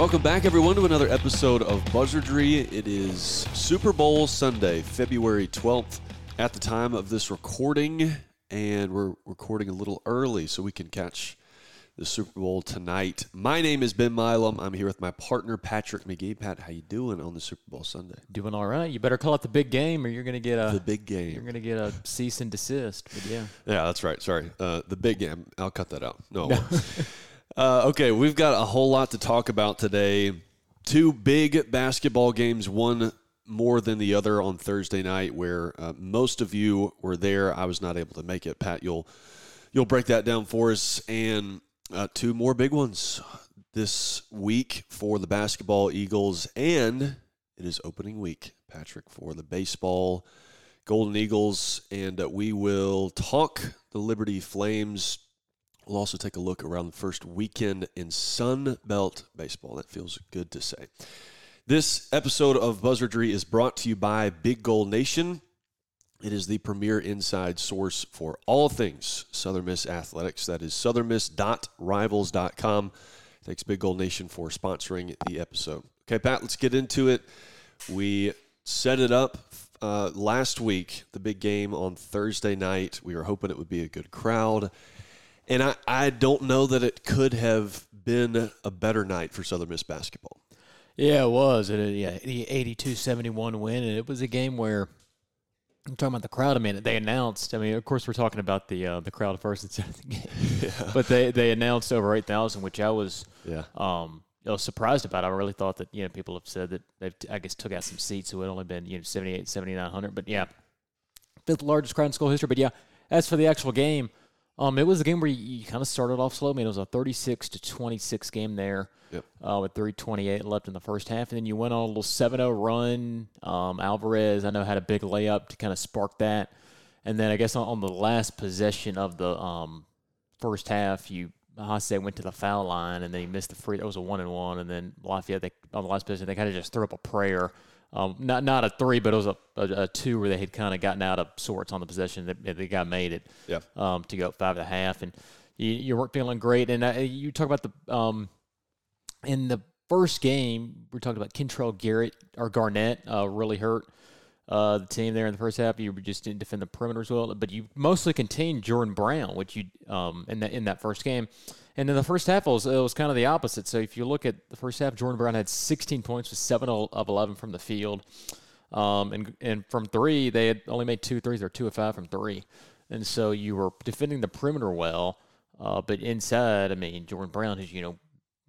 Welcome back, everyone, to another episode of Buzzardry. It is Super Bowl Sunday, February 12th, at the time of this recording, and we're recording a little early so we can catch the Super Bowl tonight. My name is Ben Milam. I'm here with my partner Patrick McGee. Pat, how you doing on the Super Bowl Sunday? Doing all right. You better call it the big game, or you're gonna get a The big game. You're gonna get a cease and desist. But yeah, Yeah, that's right. Sorry, uh, the big game. I'll cut that out. No. Won't. Uh, okay, we've got a whole lot to talk about today. Two big basketball games. One more than the other on Thursday night, where uh, most of you were there. I was not able to make it. Pat, you'll you'll break that down for us. And uh, two more big ones this week for the basketball Eagles, and it is opening week, Patrick, for the baseball. Golden Eagles, and uh, we will talk the Liberty Flames. We'll also take a look around the first weekend in Sun Belt baseball. That feels good to say. This episode of Buzzardry is brought to you by Big Gold Nation. It is the premier inside source for all things Southern Miss athletics. That is southernmiss.rivals.com. Thanks, Big Gold Nation, for sponsoring the episode. Okay, Pat, let's get into it. We set it up uh, last week, the big game on Thursday night. We were hoping it would be a good crowd. And I, I don't know that it could have been a better night for Southern Miss basketball. yeah, it was. It, yeah, 82-71 win, and it was a game where I'm talking about the crowd. a minute. they announced. I mean, of course, we're talking about the uh, the crowd first instead of the game, Yeah. but they they announced over eight thousand, which I was Yeah. um, I was surprised about. I really thought that you know people have said that they've I guess took out some seats, so it only been you know 78, 7,900. But yeah, fifth largest crowd in school history. But yeah, as for the actual game, um, it was a game where you, you kind of started off slow. I mean, it was a thirty six to twenty six game there. Yep. Uh, with 328 left in the first half, and then you went on a little 7-0 run. Um, Alvarez, I know, had a big layup to kind of spark that, and then I guess on, on the last possession of the um, first half, you Haase went to the foul line and then he missed the free. That was a one and one, and then Lafayette they, on the last possession they kind of just threw up a prayer. Um, not not a three, but it was a, a, a two where they had kind of gotten out of sorts on the possession. That the guy made it Yeah. um, to go up five and a half, and you, you weren't feeling great. And uh, you talk about the um, in the first game, we talked about Kentrell Garrett or Garnett uh, really hurt uh, the team there in the first half. You just didn't defend the perimeter as well, but you mostly contained Jordan Brown, which you um, in that in that first game. And in the first half, it was, it was kind of the opposite. So if you look at the first half, Jordan Brown had 16 points with seven of 11 from the field. Um, and and from three, they had only made two threes or two of five from three. And so you were defending the perimeter well, uh, but inside, I mean, Jordan Brown, who's you know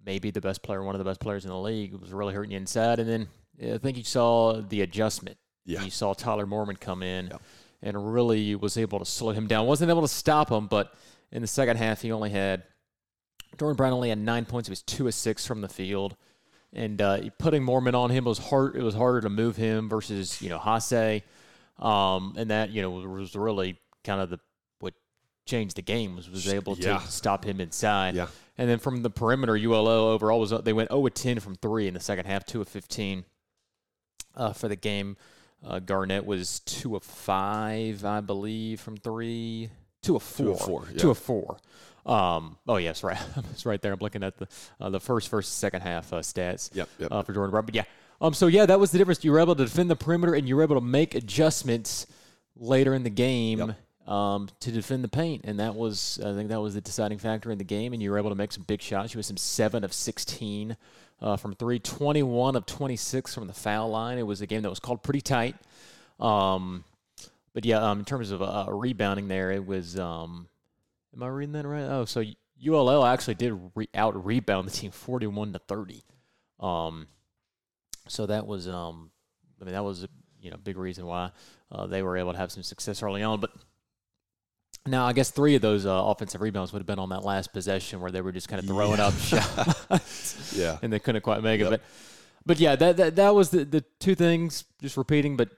maybe the best player, one of the best players in the league, was really hurting you inside. And then yeah, I think you saw the adjustment. Yeah. You saw Tyler Moorman come in and really was able to slow him down. Wasn't able to stop him, but in the second half, he only had Jordan Brown only had nine points. He was two of six from the field, and uh, putting Moorman on him was hard. It was harder to move him versus you know Haase, um, and that you know was really kind of the what changed the game was was able to Yeah. stop him inside. Yeah. And then from the perimeter, ULO overall was they went 0 of 10 from three in the second half, two of 15 uh, for the game. Uh, Garnett was two of five, I believe, from three. Two of four. Two of four, Two of four. Um, oh yes, right. it's right there. I'm looking at the uh, the first first second half uh, stats. Yep, yep. Uh, for Jordan Brown, but yeah. Um, so yeah, that was the difference. You were able to defend the perimeter, and you were able to make adjustments later in the game um, to defend the paint, and that was I think that was the deciding factor in the game. And you were able to make some big shots. You was some seven of sixteen uh, from three, 21 of twenty six from the foul line. It was a game that was called pretty tight. Um, but yeah, um, in terms of uh, rebounding, there it was. Um, am I reading that right? Oh, so ULL actually did re- out rebound the team forty one to thirty. Um, so that was um, I mean that was you know big reason why uh, they were able to have some success early on. But now I guess three of those uh, offensive rebounds would have been on that last possession where they were just kind of throwing up shots Yeah. and they couldn't quite make it. Yep. But yeah, that that, that was the, the two things, just repeating, but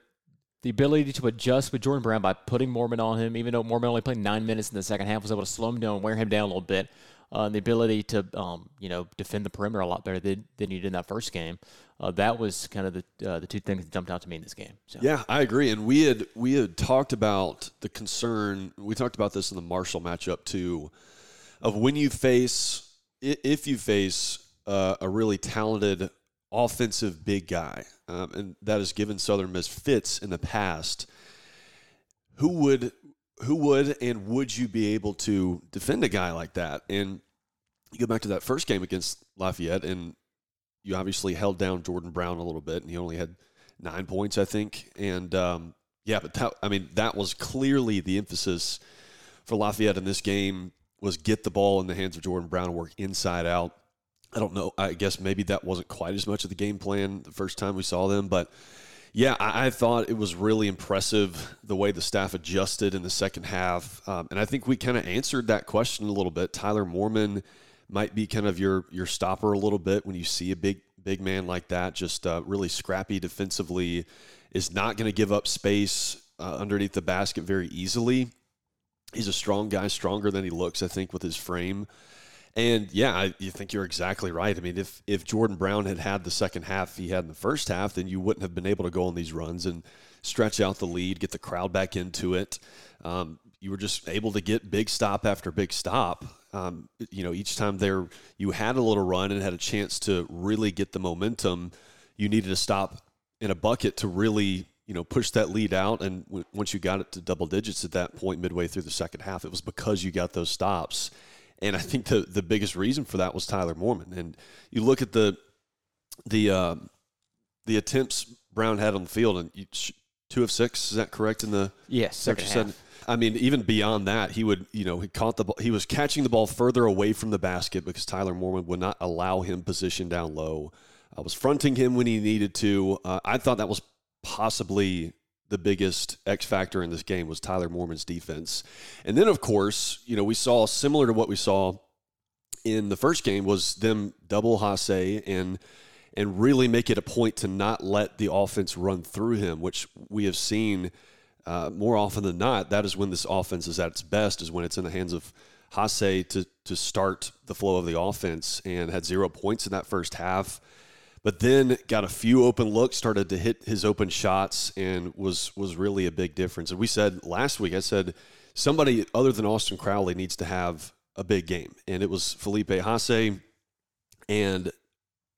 the ability to adjust with Jordan Brown by putting Moorman on him, even though Moorman only played nine minutes in the second half, was able to slow him down, wear him down a little bit. Uh, the ability to, um, you know, defend the perimeter a lot better than, than he did in that first game. Uh, that was kind of the uh, the two things that jumped out to me in this game. So. Yeah, I agree. And we had we had talked about the concern. We talked about this in the Marshall matchup too, of when you face if you face uh, a really talented offensive big guy, um, and that has given Southern Miss fits in the past. Who would who would and would you be able to defend a guy like that? And you go back to that first game against Lafayette, and you obviously held down Jordan Brown a little bit, and he only had nine points, I think. And um, yeah, but that, I mean, that was clearly the emphasis for Lafayette in this game was get the ball in the hands of Jordan Brown and work inside out. I don't know. I guess maybe that wasn't quite as much of the game plan the first time we saw them, but yeah, I, I thought it was really impressive the way the staff adjusted in the second half, um, and I think we kind of answered that question a little bit. Tyler Moorman might be kind of your your stopper a little bit when you see a big big man like that, just uh, really scrappy defensively, is not going to give up space uh, underneath the basket very easily. He's a strong guy, stronger than he looks, I think, with his frame. And yeah, I, you think you're exactly right. I mean, if if Jordan Brown had had the second half he had in the first half, then you wouldn't have been able to go on these runs and stretch out the lead, get the crowd back into it. Um, you were just able to get big stop after big stop. Um, you know, each time there you had a little run and had a chance to really get the momentum, you needed to stop in a bucket to really you know push that lead out. And w- once you got it to double digits at that point, midway through the second half, it was because you got those stops and I think the the biggest reason for that was Tyler Moorman. And you look at the the uh, the attempts Brown had on the field, and you, two of six. Is that correct? In the yes, second half. I mean, even beyond that, he would, you know, he caught the ball. He was catching the ball further away from the basket because Tyler Moorman would not allow him position down low. I was fronting him when he needed to. Uh, I thought that was possibly the biggest X factor in this game was Tyler Moorman's defense. And then, of course, you know, we saw similar to what we saw in the first game was them double Haase and and really make it a point to not let the offense run through him, which we have seen uh, more often than not. That is when this offense is at its best, is when it's in the hands of Haase to to start the flow of the offense, and had zero points in that first half but then got a few open looks, started to hit his open shots, and was was really a big difference. And we said last week, I said somebody other than Austin Crowley needs to have a big game, and it was Felipe Haase. And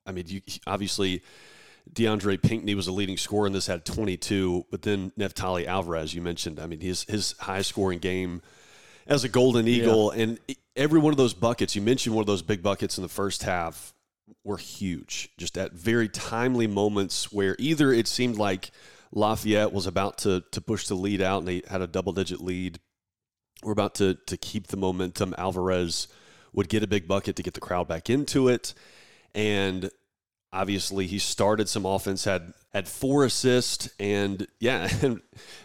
I mean, you, obviously DeAndre Pinkney was a leading scorer in this, had 22, but then Neftali Alvarez, you mentioned, I mean, his his highest scoring game as a Golden Eagle, yeah. and every one of those buckets, you mentioned one of those big buckets in the first half were huge. Just at very timely moments where either it seemed like Lafayette was about to to push the lead out and they had a double digit lead. We're about to to keep the momentum. Alvarez would get a big bucket to get the crowd back into it. And obviously he started some offense, had had four assists, and yeah, and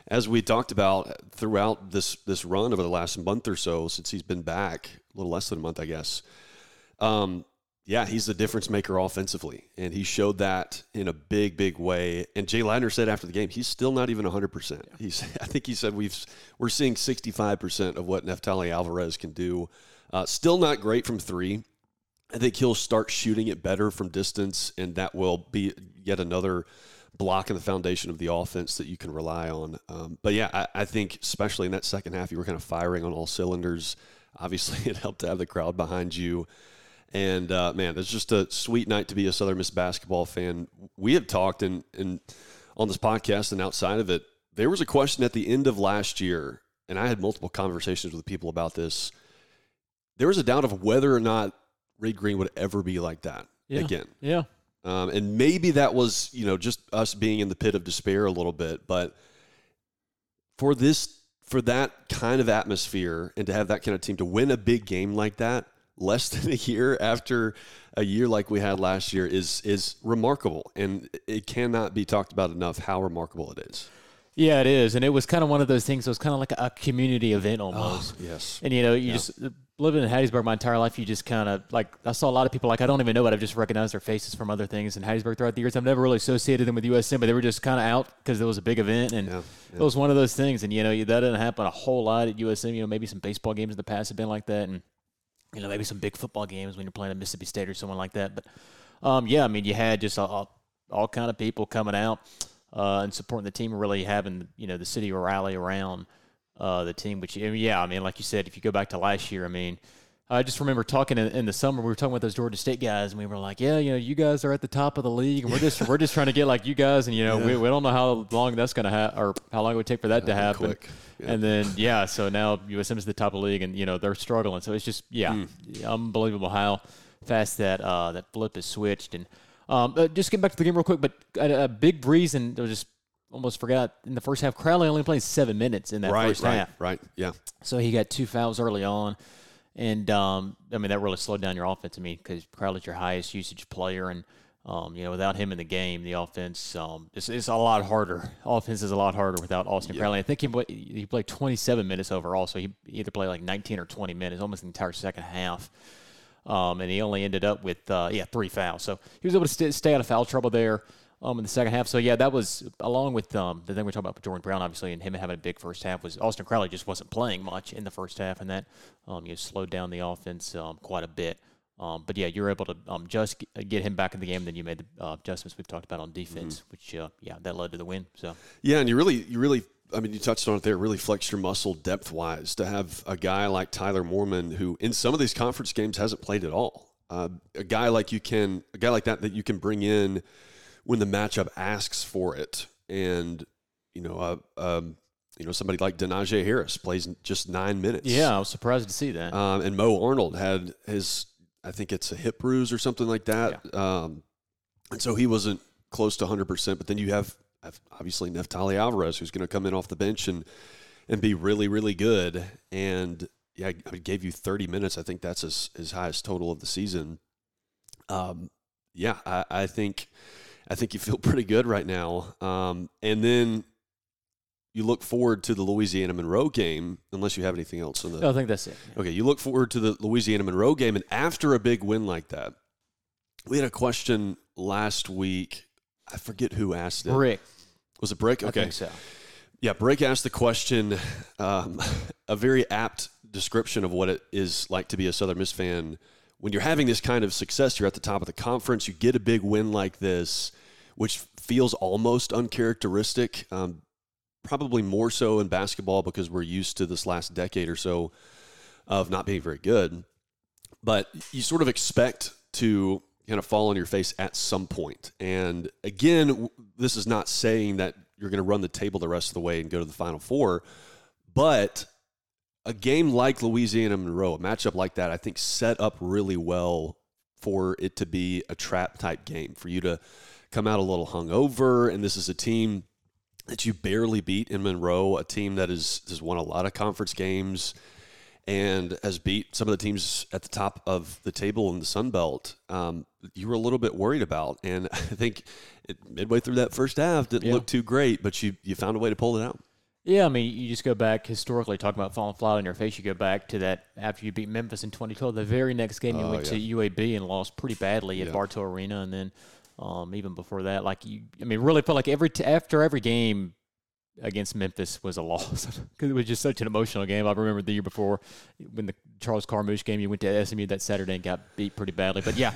as we talked about throughout this this run over the last month or so since he's been back, a little less than a month, I guess. Um, yeah, he's the difference maker offensively, and he showed that in a big, big way. And Jay Ladner said after the game, he's still not even 100. percent He's, I think he said we've we're seeing 65 percent of what Neftali Alvarez can do. Uh, still not great from three. I think he'll start shooting it better from distance, and that will be yet another block in the foundation of the offense that you can rely on. Um, but yeah, I, I think especially in that second half, you were kind of firing on all cylinders. Obviously, it helped to have the crowd behind you. And uh, man, it's just a sweet night to be a Southern Miss basketball fan. We have talked and and on this podcast and outside of it, there was a question at the end of last year, and I had multiple conversations with people about this. There was a doubt of whether or not Reed Green would ever be like that yeah. again. Yeah. Um, and maybe that was, you know, just us being in the pit of despair a little bit. But for this, for that kind of atmosphere and to have that kind of team to win a big game like that, less than a year after a year like we had last year is is remarkable, and it cannot be talked about enough how remarkable it is. Yeah, it is, and it was kind of one of those things. It was kind of like a community event ah, almost. Oh, yes, and you know, you yeah. just living in Hattiesburg my entire life, you just kind of like I saw a lot of people like I don't even know, but I've just recognized their faces from other things in Hattiesburg throughout the years. I've never really associated them with USM, but they were just kind of out because it was a big event and Yeah, yeah. it was one of those things. And you know that didn't happen a whole lot at USM. You know maybe some baseball games in the past have been like that, and you know maybe some big football games when you're playing at Mississippi State or someone like that. But um, yeah, I mean you had just all, all kind of people coming out uh, and supporting the team, really having you know the city rally around uh, the team. Which yeah, I mean like you said, if you go back to last year, I mean. I just remember talking in, in the summer. We were talking with those Georgia State guys, and we were like, "Yeah, you know, you guys are at the top of the league, and we're just we're just trying to get like you guys, and you know, we, we don't know how long that's going to happen, or how long it would take for that to happen." Yeah. And then yeah, so now USM is the top of the league, and you know they're struggling. So it's just yeah, Hmm. unbelievable how fast that uh, that flip is switched. And um, uh, just getting back to the game real quick, but a, a big reason I just almost forgot in the first half. Crowley only played seven minutes in that right, first right, half. right. Yeah. So he got two fouls early on. And, um, I mean, that really slowed down your offense to me because Crowley's your highest usage player. And, um, you know, without him in the game, the offense um, it's, it's a lot harder. Offense is a lot harder without Austin Crowley. I think he, played- he played 27 minutes overall. So he either played like 19 or 20 minutes, almost the entire second half. Um, and he only ended up with, uh, yeah, three fouls. So he was able to st- stay out of foul trouble there um, in the second half. So, yeah, that was along with um, the thing we're talking about with Jordan Brown, obviously, and him having a big first half was Austin Crowley just wasn't playing much in the first half, and that um, you know, slowed down the offense um, quite a bit. Um, but yeah, you're able to um, just get him back in the game. Then you made the uh, adjustments we've talked about on defense, which uh, yeah, that led to the win. So Yeah, and you really, you really, I mean, you touched on it there. Really flexed your muscle depth wise to have a guy like Tyler Moorman, who in some of these conference games hasn't played at all. Uh, a guy like you can, a guy like that that you can bring in when the matchup asks for it, and you know, uh, um, you know, somebody like Denijay Harris plays just nine minutes. yeah, I was surprised to see that. Um, and Mo Arnold had his, I think it's a hip bruise or something like that. Um, and so he wasn't close to 100%. But then you have obviously Neftali Alvarez, who's going to come in off the bench and and be really, really good. And yeah, I I gave you 30 minutes. I think that's his, his highest total of the season. Um, yeah, I, I think I think you feel pretty good right now. Um, and then you look forward to the Louisiana Monroe game, unless you have anything else in the I think that's it. Okay, you look forward to the Louisiana Monroe game, and after a big win like that, we had a question last week. I forget who asked it. Rick, Was it Brick? I Okay. think so. Yeah, Brick asked the question, um, a very apt description of what it is like to be a Southern Miss fan. When you're having this kind of success, you're at the top of the conference, you get a big win like this, which feels almost uncharacteristic. Um, probably more so in basketball because we're used to this last decade or so of not being very good. But you sort of expect to kind of fall on your face at some point. And again, this is not saying that you're going to run the table the rest of the way and go to the Final Four, but a game like Louisiana Monroe, a matchup like that, I think set up really well for it to be a trap type game for you to come out a little hungover. And this is a team that you barely beat in Monroe, a team that is has won a lot of conference games and has beat some of the teams at the top of the table in the Sun Belt. Um, you were a little bit worried about, and I think it, midway through that first half didn't Yeah. look too great, but you you found a way to pull it out. Yeah, I mean, you just go back historically, talking about falling flat on your face. You go back to that after you beat Memphis in 2012. The very next game, you Oh, went yeah. to UAB and lost pretty badly at Yeah. Bartow Arena, and then um, even before that, like you, I mean, really felt like every t- after every game against Memphis was a loss because it was just such an emotional game. I remember the year before when the Charles Carmouche game, you went to SMU that Saturday and got beat pretty badly. But yeah,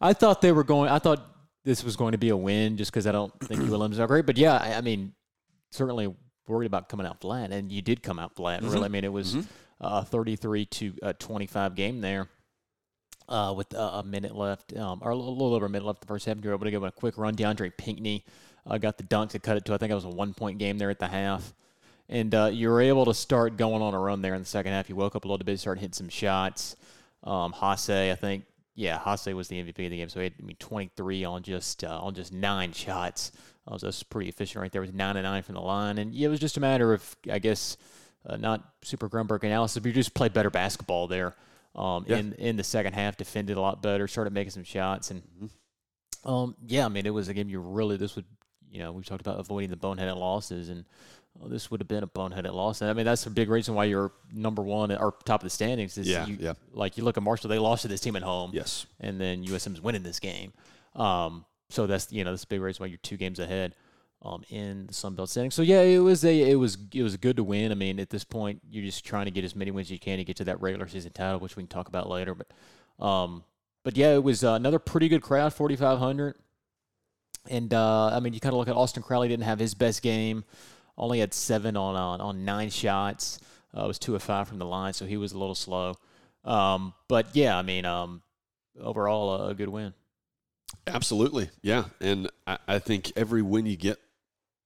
I thought they were going. I thought this was going to be a win just because I don't think ULM's are great. But yeah, I, I mean, certainly worried about coming out flat, and you did come out flat. Really, I mean, it was a 33 to uh, 25 game there. Uh, with uh, a minute left, um, or a little, little over a minute left the first half, you're able to on a quick run. DeAndre Pinkney uh, got the dunk to cut it to. I think it was a one point game there at the half, and uh, you were able to start going on a run there in the second half. You woke up a little bit, started hitting some shots. Um, Haase, I think, yeah, Haase was the MVP of the game. So he had I mean, 23 on just uh, on just nine shots. So that's pretty efficient right there. with nine and nine from the line, and it was just a matter of, I guess, uh, not super Grunberg analysis, but you just played better basketball there. Um, in in the second half, defended a lot better, started making some shots, and um, yeah, I mean, it was a game you really this would you know, we talked about avoiding the boneheaded losses, and well, this would have been a boneheaded loss. And I mean, that's a big reason why you're number one or top of the standings. Is Yeah, you, yeah. Like you look at Marshall, they lost to this team at home. Yes. and then USM's winning this game. Um, so that's you know that's a big reason why you're two games ahead um, in the Sun Belt standing. So yeah, it was a it was it was good to win. I mean, at this point, you're just trying to get as many wins as you can to get to that regular season title, which we can talk about later. But um, but yeah, it was uh, another pretty good crowd, 4,500. And uh, I mean, you kind of look at Austin Crowley didn't have his best game, only had seven on on, on nine shots. Uh, was two of five from the line, so he was a little slow. Um, but yeah, I mean, um, overall a good win. Absolutely. Yeah. And I, I think every win you get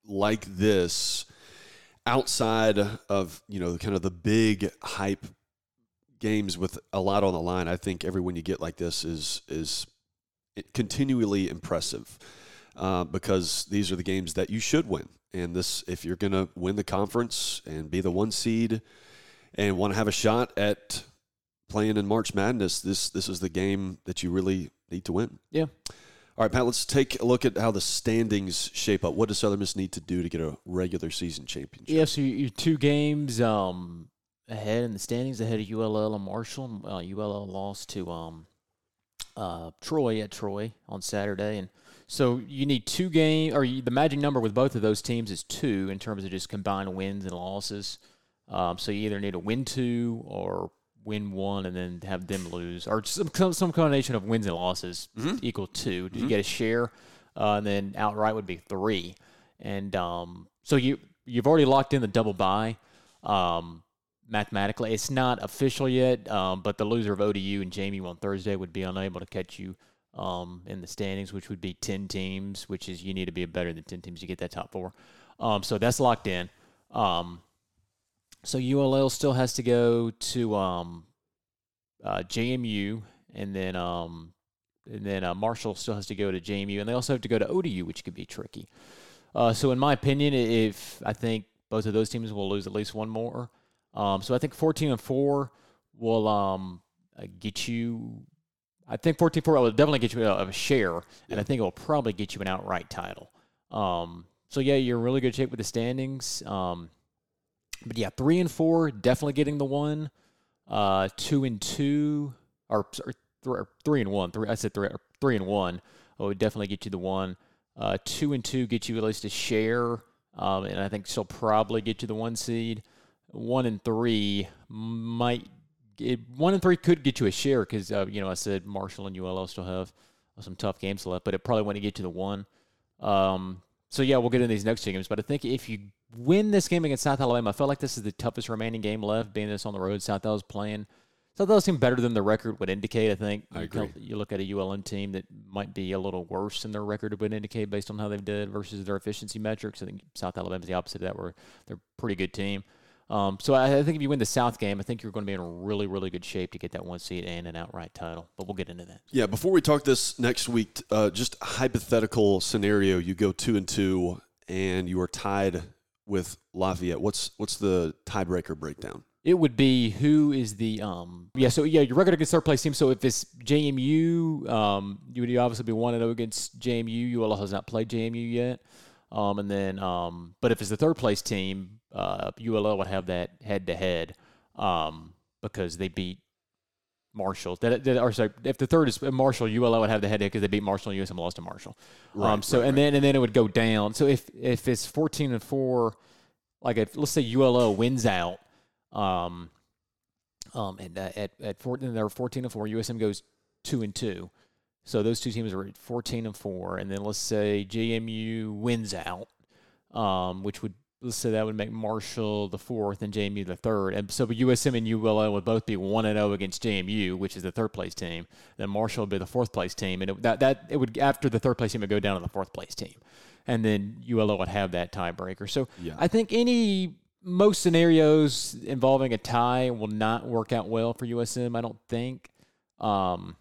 like this, outside of, you know, kind of the big hype games with a lot on the line, I think every win you get like this is is continually impressive. Uh, because these are the games that you should win. And this, if you're going to win the conference and be the one seed and want to have a shot at playing in March Madness, this this is the game that you really need to win. Yeah. All right, Pat, let's take a look at how the standings shape up. What does Southern Miss need to do to get a regular season championship? Yeah, so you- you're two games um, ahead in the standings, ahead of ULL and Marshall. Uh, ULL lost to um, uh, Troy at Troy on Saturday, and so you need two game or you, the magic number with both of those teams is two in terms of just combined wins and losses. Um, so you either need to win two or win one and then have them lose, or some some combination of wins and losses equal two You get a share, uh, and then outright would be three. And um, so you you've already locked in the double buy. Um, mathematically, it's not official yet, um, but the loser of ODU and JMU on Thursday would be unable to catch you um, in the standings, which would be ten teams, which is you need to be better than ten teams to get that top four. Um, so that's locked in. Um, so ULL still has to go to um, uh, JMU, and then um, and then uh, Marshall still has to go to JMU, and they also have to go to ODU, which could be tricky. Uh, so in my opinion, if I think both of those teams will lose at least one more, um, so I think fourteen and four will um, uh, get you. I think 14-4 will definitely get you a, a share, and I think it will probably get you an outright title. Um, so yeah, you're in really good shape with the standings. Um, but yeah, three and four definitely getting the one. Uh, two and two, or, sorry, three, or three and one. Three, I said three, or three and one. Oh, would definitely get you the one. Uh, two and two get you at least a share, um, and I think she'll probably get you the one seed. One and three might. It, one and three could get you a share because uh, you know I said Marshall and ULL still have some tough games left, but it probably wouldn't get you the one. Um, so yeah, we'll get into these next two games. But I think if you win this game against South Alabama, I felt like this is the toughest remaining game left, being this on the road. South Alabama's playing. South Alabama seem better than the record would indicate. I think. I You agree. You look at a ULM team that might be a little worse than their record would indicate based on how they've did versus their efficiency metrics. I think South Alabama's the opposite of that, where they're a pretty good team. Um, so I, I think if you win the South game, I think you're going to be in a really, really good shape to get that one seed and an outright title. But we'll get into that. Yeah, before we talk this next week, uh, just a hypothetical scenario: you go two and two, and you are tied with Lafayette. What's what's the tiebreaker breakdown? It would be who is the um yeah so yeah your record against third place team so if it's JMU um you would obviously be one and zero against JMU ULL has not played JMU yet um and then um but if it's the third place team uh ULL would have that head to head um because they beat Marshall that, that or sorry if the third is Marshall ULL would have the head to head because they beat Marshall and USM lost to Marshall um Right, so right, and then and then it would go down so if if it's fourteen and four like if let's say ULL wins out um, um, and uh, at at 14, they're fourteen and four. USM goes two and two, so those two teams are at fourteen and four. And then let's say JMU wins out, um, which would let's say that would make Marshall the fourth and JMU the third. And so USM and ULL would both be one and zero against JMU, which is the third place team. Then Marshall would be the fourth place team, and it, that that it would after the third place team would go down to the fourth place team, and then ULL would have that tiebreaker. So Yeah. I think any most scenarios involving a tie will not work out well for USM. I don't think. Um,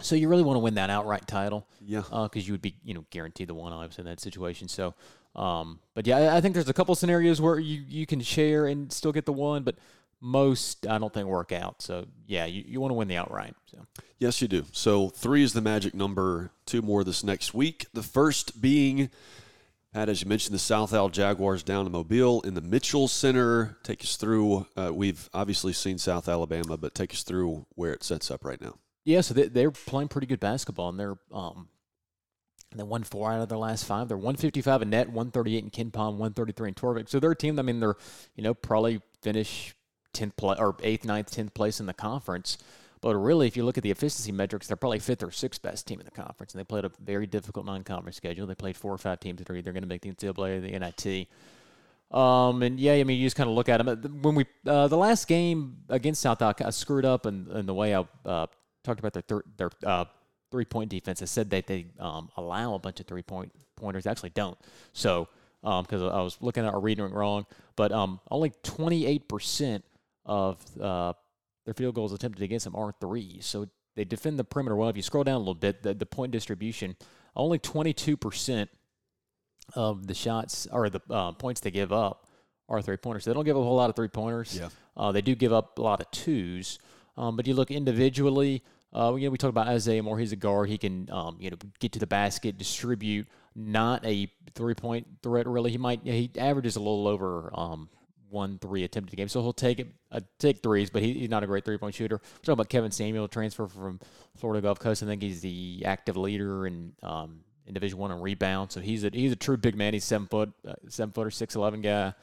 so you really want to win that outright title Yeah, because you would be you know guaranteed the one obviously in that situation. So, um, but yeah, I, I think there's a couple scenarios where you you can share and still get the one, but most I don't think work out. So yeah, you, you want to win the outright. So yes, you do. So three is the magic number. Two more this next week. The first being Pat, as you mentioned, the South Al Jaguars down in Mobile in the Mitchell Center. Take us through. Uh, we've obviously seen South Alabama, but take us through where it sets up right now. Yeah, so they, they're playing pretty good basketball, and they're um, they won four out of their last five. They're 155 in net, 138 in KenPom, 133 in Torvik. So they're a team. I mean, they're you know probably finish 10th place or eighth, ninth, 10th place in the conference. But really, if you look at the efficiency metrics, they're probably fifth or sixth best team in the conference. And they played a very difficult non-conference schedule. They played four or five teams that are either going to make the NCAA or the NIT. Um, and yeah, I mean, you just kind of look at them. When we uh, the last game against South Dakota, I screwed up in, in the way I uh, talked about their thir- their uh, three point defense. I said that they um, allow a bunch of three point pointers. Actually don't. So because um, I was looking at or reading it wrong, but um, only 28 percent of uh, their field goals attempted against them are threes. So they defend the perimeter well. If you scroll down a little bit, the, the point distribution, only 22% of the shots or the uh, points they give up are three pointers. They don't give up a whole lot of three pointers. Yeah. Uh, they do give up a lot of twos. Um, but you look individually, uh, you know, we talk about Isaiah Moore. He's a guard. He can, um, you know, get to the basket, distribute. Not a three-point threat, really. He might. He averages a little over um, one three attempted game, so he'll take it, uh, take threes, but he, he's not a great three point shooter. We're talking about Kevin Samuel transfer from Florida Gulf Coast. I think he's the active leader in um, in Division One on rebound. So he's a he's a true big man. He's seven foot, uh, seven footer, six eleven guy.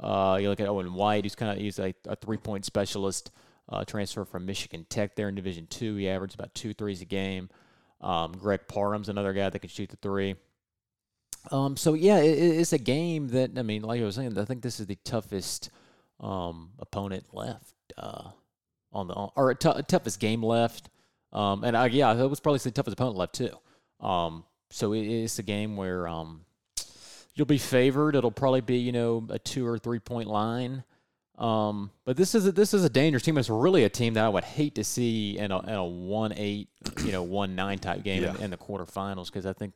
Uh, you look at Owen White. He's kind of he's a, a three point specialist. Uh, transfer from Michigan Tech there in Division Two. He averaged about two threes a game. Um, Greg Parham's another guy that can shoot the three. Um, so yeah, it, it's a game that I mean, like I was saying, I think this is the toughest um, opponent left uh, on the or t- toughest game left. Um, and I, yeah, it was probably the toughest opponent left too. Um, so it, it's a game where um, you'll be favored. It'll probably be you know a two or three point line. Um, but this is a, this is a dangerous team. It's really a team that I would hate to see in a, in a one eight, you know, one nine type game Yeah. in, in the quarterfinals because I think,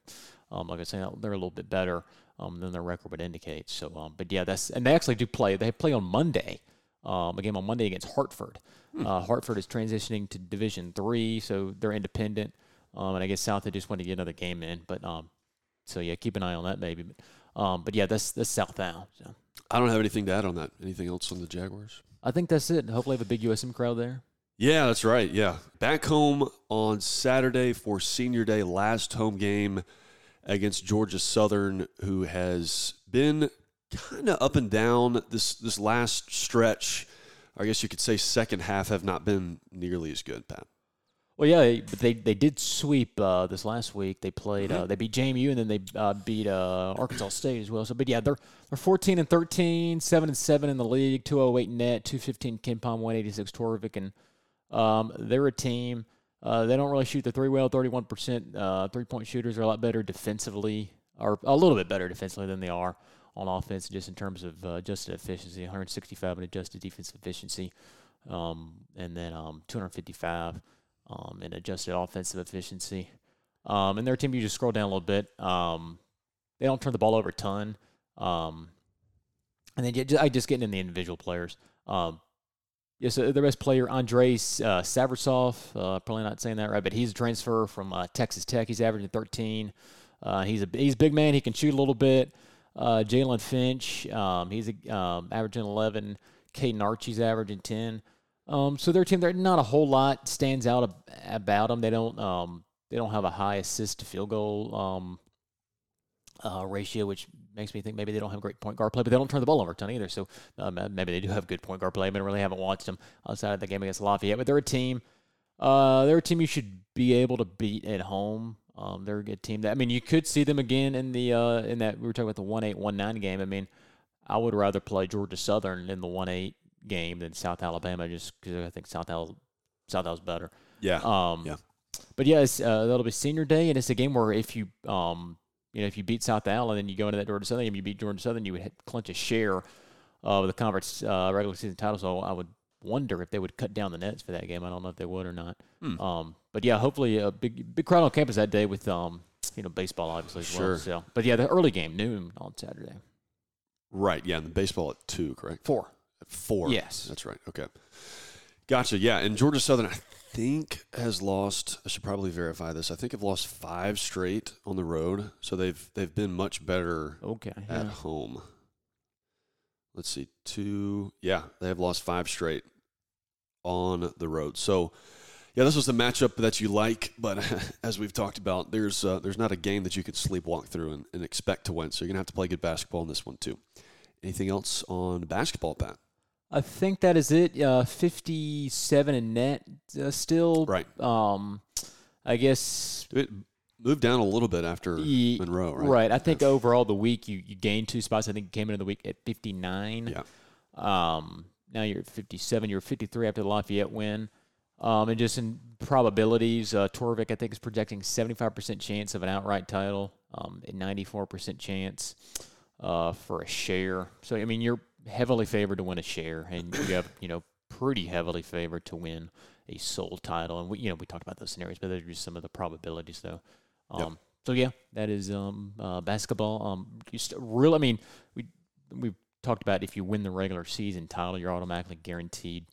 um, like I said, they're a little bit better um, than their record would indicate. So, um, but yeah, that's and they actually do play. They play on Monday, um, a game on Monday against Hartford. Uh, Hartford is transitioning to Division Three, so they're independent. Um, and I guess South they just want to get another game in, but um, so yeah, keep an eye on that maybe. But, um, but yeah, that's that's South now. So. I don't have anything to add on that. Anything else on the Jaguars? I think that's it. Hopefully, have a big USM crowd there. Yeah, that's right. Yeah. Back home on Saturday for senior day, last home game against Georgia Southern, who has been kind of up and down this this last stretch. I guess you could say second half have not been nearly as good, Pat. Well, yeah, but they, they did sweep uh, this last week. They played uh, they beat JMU and then they uh, beat uh, Arkansas State as well. So, but yeah, they're they're 14 and 13, 7 and 7 in the league, 208 net, 215 KenPom, 186 Torvik, and um, they're a team. Uh, they don't really shoot the three well, 31% uh, three point shooters are a lot better defensively, or a little bit better defensively than they are on offense, just in terms of uh, adjusted efficiency, 165 in adjusted defensive efficiency, um, and then um, 255 um, in adjusted offensive efficiency. Um, and their team, you just scroll down a little bit. Um, they don't turn the ball over a ton. Um, and then just, I just getting in the individual players. Um, yes, uh, the best player, Andres uh. Uh, probably not saying that right, but he's a transfer from uh, Texas Tech. He's averaging 13. Uh, he's a he's a big man. He can shoot a little bit. Uh, Jalen Finch, um, he's a, um, averaging 11. Caden Archie's averaging 10. Um, so their team, there not a whole lot stands out ab- about them. They don't um, they don't have a high assist to field goal um, uh, ratio, which makes me think maybe they don't have great point guard play, but they don't turn the ball over a ton either. So um, maybe they do have good point guard play. but I really haven't watched them outside of the game against Lafayette, but they're a team. Uh, they're a team you should be able to beat at home. Um, they're a good team. That I mean, you could see them again in the uh, in that we were talking about the one eight one nine game. I mean, I would rather play Georgia Southern in the one eight game than South Alabama, just because I think South Al South Al's better. Yeah. Um, Yeah. But yeah, it's, uh, that'll be senior day, and it's a game where if you um, you know if you beat South Al and then you go into that Georgia Southern game, you beat Georgia Southern, you would clinch a share of the conference uh, regular season title. So I would wonder if they would cut down the nets for that game. I don't know if they would or not. Hmm. Um, but yeah, hopefully a big big crowd on campus that day with um, you know baseball obviously as Sure. well. So, but yeah, the early game noon on Saturday. Right. Yeah. And the baseball at two, correct? Four. Four. Yes. That's right. Okay. Gotcha. Yeah. And Georgia Southern, I think has lost. I should probably verify this. I think have lost five straight on the road, so they've they've been much better Okay. at yeah. home. Let's see, two. Yeah, they have lost five straight on the road. So, yeah, this was the matchup that you like, but as we've talked about, there's uh, there's not a game that you could sleepwalk through and, and expect to win. So you're gonna have to play good basketball in this one too. Anything else on basketball, Pat? I think that is it. Uh, 57 in net uh, still. Right. Um, I guess It moved down a little bit after Ye- Monroe, right? Right. I think overall the week you, you gained two spots. I think you came into the week at 59. Yeah. Um, now you're at 57. You're 53 after the Lafayette win. Um, and just in probabilities, uh, Torvik, I think, is projecting 75% chance of an outright title, um, a 94% chance uh, for a share. So, I mean, you're heavily favored to win a share, and you have, you know, pretty heavily favored to win a sole title. And we, you know, we talked about those scenarios, but those are just some of the probabilities, though. Um, Yep. So yeah, that is um, uh, basketball. Um, just real. I mean, we we talked about if you win the regular season title, you're automatically guaranteed